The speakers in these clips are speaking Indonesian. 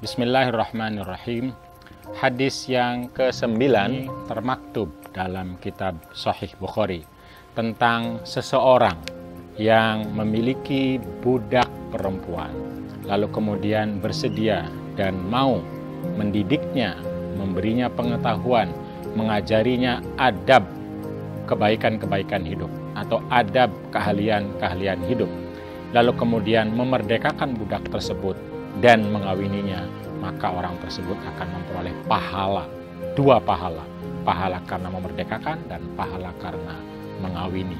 Bismillahirrahmanirrahim. Hadis yang ke-9 termaktub dalam kitab Sahih Bukhari tentang seseorang yang memiliki budak perempuan lalu kemudian bersedia dan mau mendidiknya, memberinya pengetahuan, mengajarinya adab kebaikan-kebaikan hidup atau adab keahlian-keahlian hidup lalu kemudian memerdekakan budak tersebut dan mengawininya, maka orang tersebut akan memperoleh pahala, dua pahala, pahala karena memerdekakan dan pahala karena mengawini.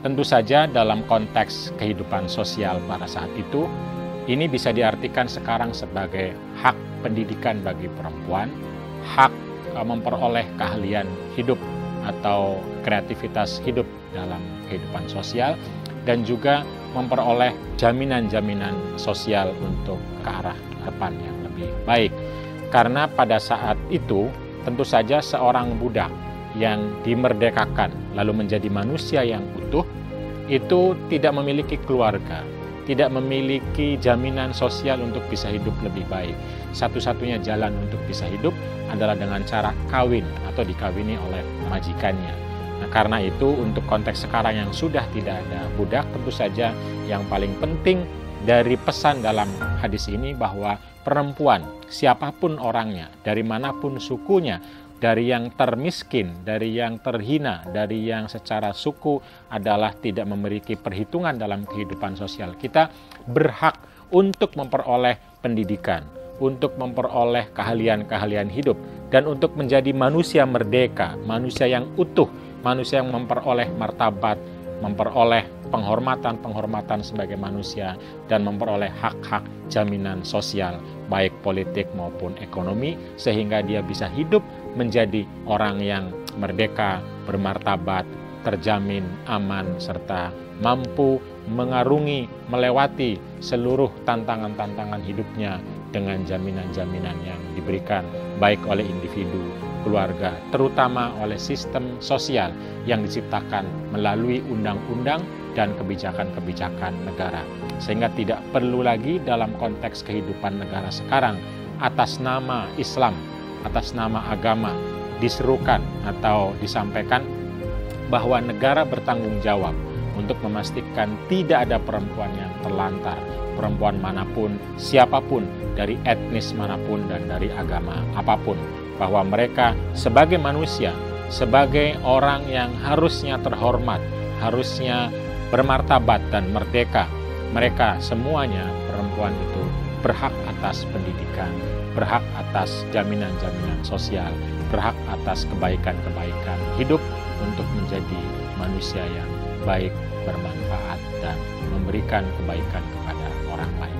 Tentu saja dalam konteks kehidupan sosial pada saat itu, ini bisa diartikan sekarang sebagai hak pendidikan bagi perempuan, hak e, memperoleh keahlian hidup atau kreativitas hidup dalam kehidupan sosial, dan juga memperoleh jaminan-jaminan sosial untuk ke arah depan yang lebih baik. Karena pada saat itu tentu saja seorang budak yang dimerdekakan lalu menjadi manusia yang utuh itu tidak memiliki keluarga, tidak memiliki jaminan sosial untuk bisa hidup lebih baik. Satu-satunya jalan untuk bisa hidup adalah dengan cara kawin atau dikawini oleh majikannya. Nah, karena itu untuk konteks sekarang yang sudah tidak ada budak, tentu saja yang paling penting dari pesan dalam hadis ini bahwa perempuan, siapa pun orangnya, dari mana pun sukunya, dari yang termiskin, dari yang terhina, dari yang secara suku adalah tidak memiliki perhitungan dalam kehidupan sosial kita, berhak untuk memperoleh pendidikan, untuk memperoleh keahlian-keahlian hidup, dan untuk menjadi manusia merdeka, manusia yang utuh, manusia yang memperoleh martabat, memperoleh penghormatan-penghormatan sebagai manusia, dan memperoleh hak-hak jaminan sosial, baik politik maupun ekonomi, sehingga dia bisa hidup menjadi orang yang merdeka, bermartabat, terjamin, aman, serta mampu mengarungi, melewati seluruh tantangan-tantangan hidupnya dengan jaminan-jaminan yang diberikan baik oleh individu keluarga, terutama oleh sistem sosial yang diciptakan melalui undang-undang dan kebijakan-kebijakan negara. Sehingga tidak perlu lagi dalam konteks kehidupan negara sekarang atas nama Islam, atas nama agama diserukan atau disampaikan bahwa negara bertanggung jawab untuk memastikan tidak ada perempuan yang terlantar, perempuan mana pun, siapa pun, dari etnis mana pun dan dari agama apa pun bahwa mereka sebagai manusia, sebagai orang yang harusnya terhormat, harusnya bermartabat dan merdeka, mereka semuanya perempuan itu berhak atas pendidikan, berhak atas jaminan-jaminan sosial, berhak atas kebaikan-kebaikan hidup untuk menjadi manusia yang baik, bermanfaat, dan memberikan kebaikan kepada orang lain.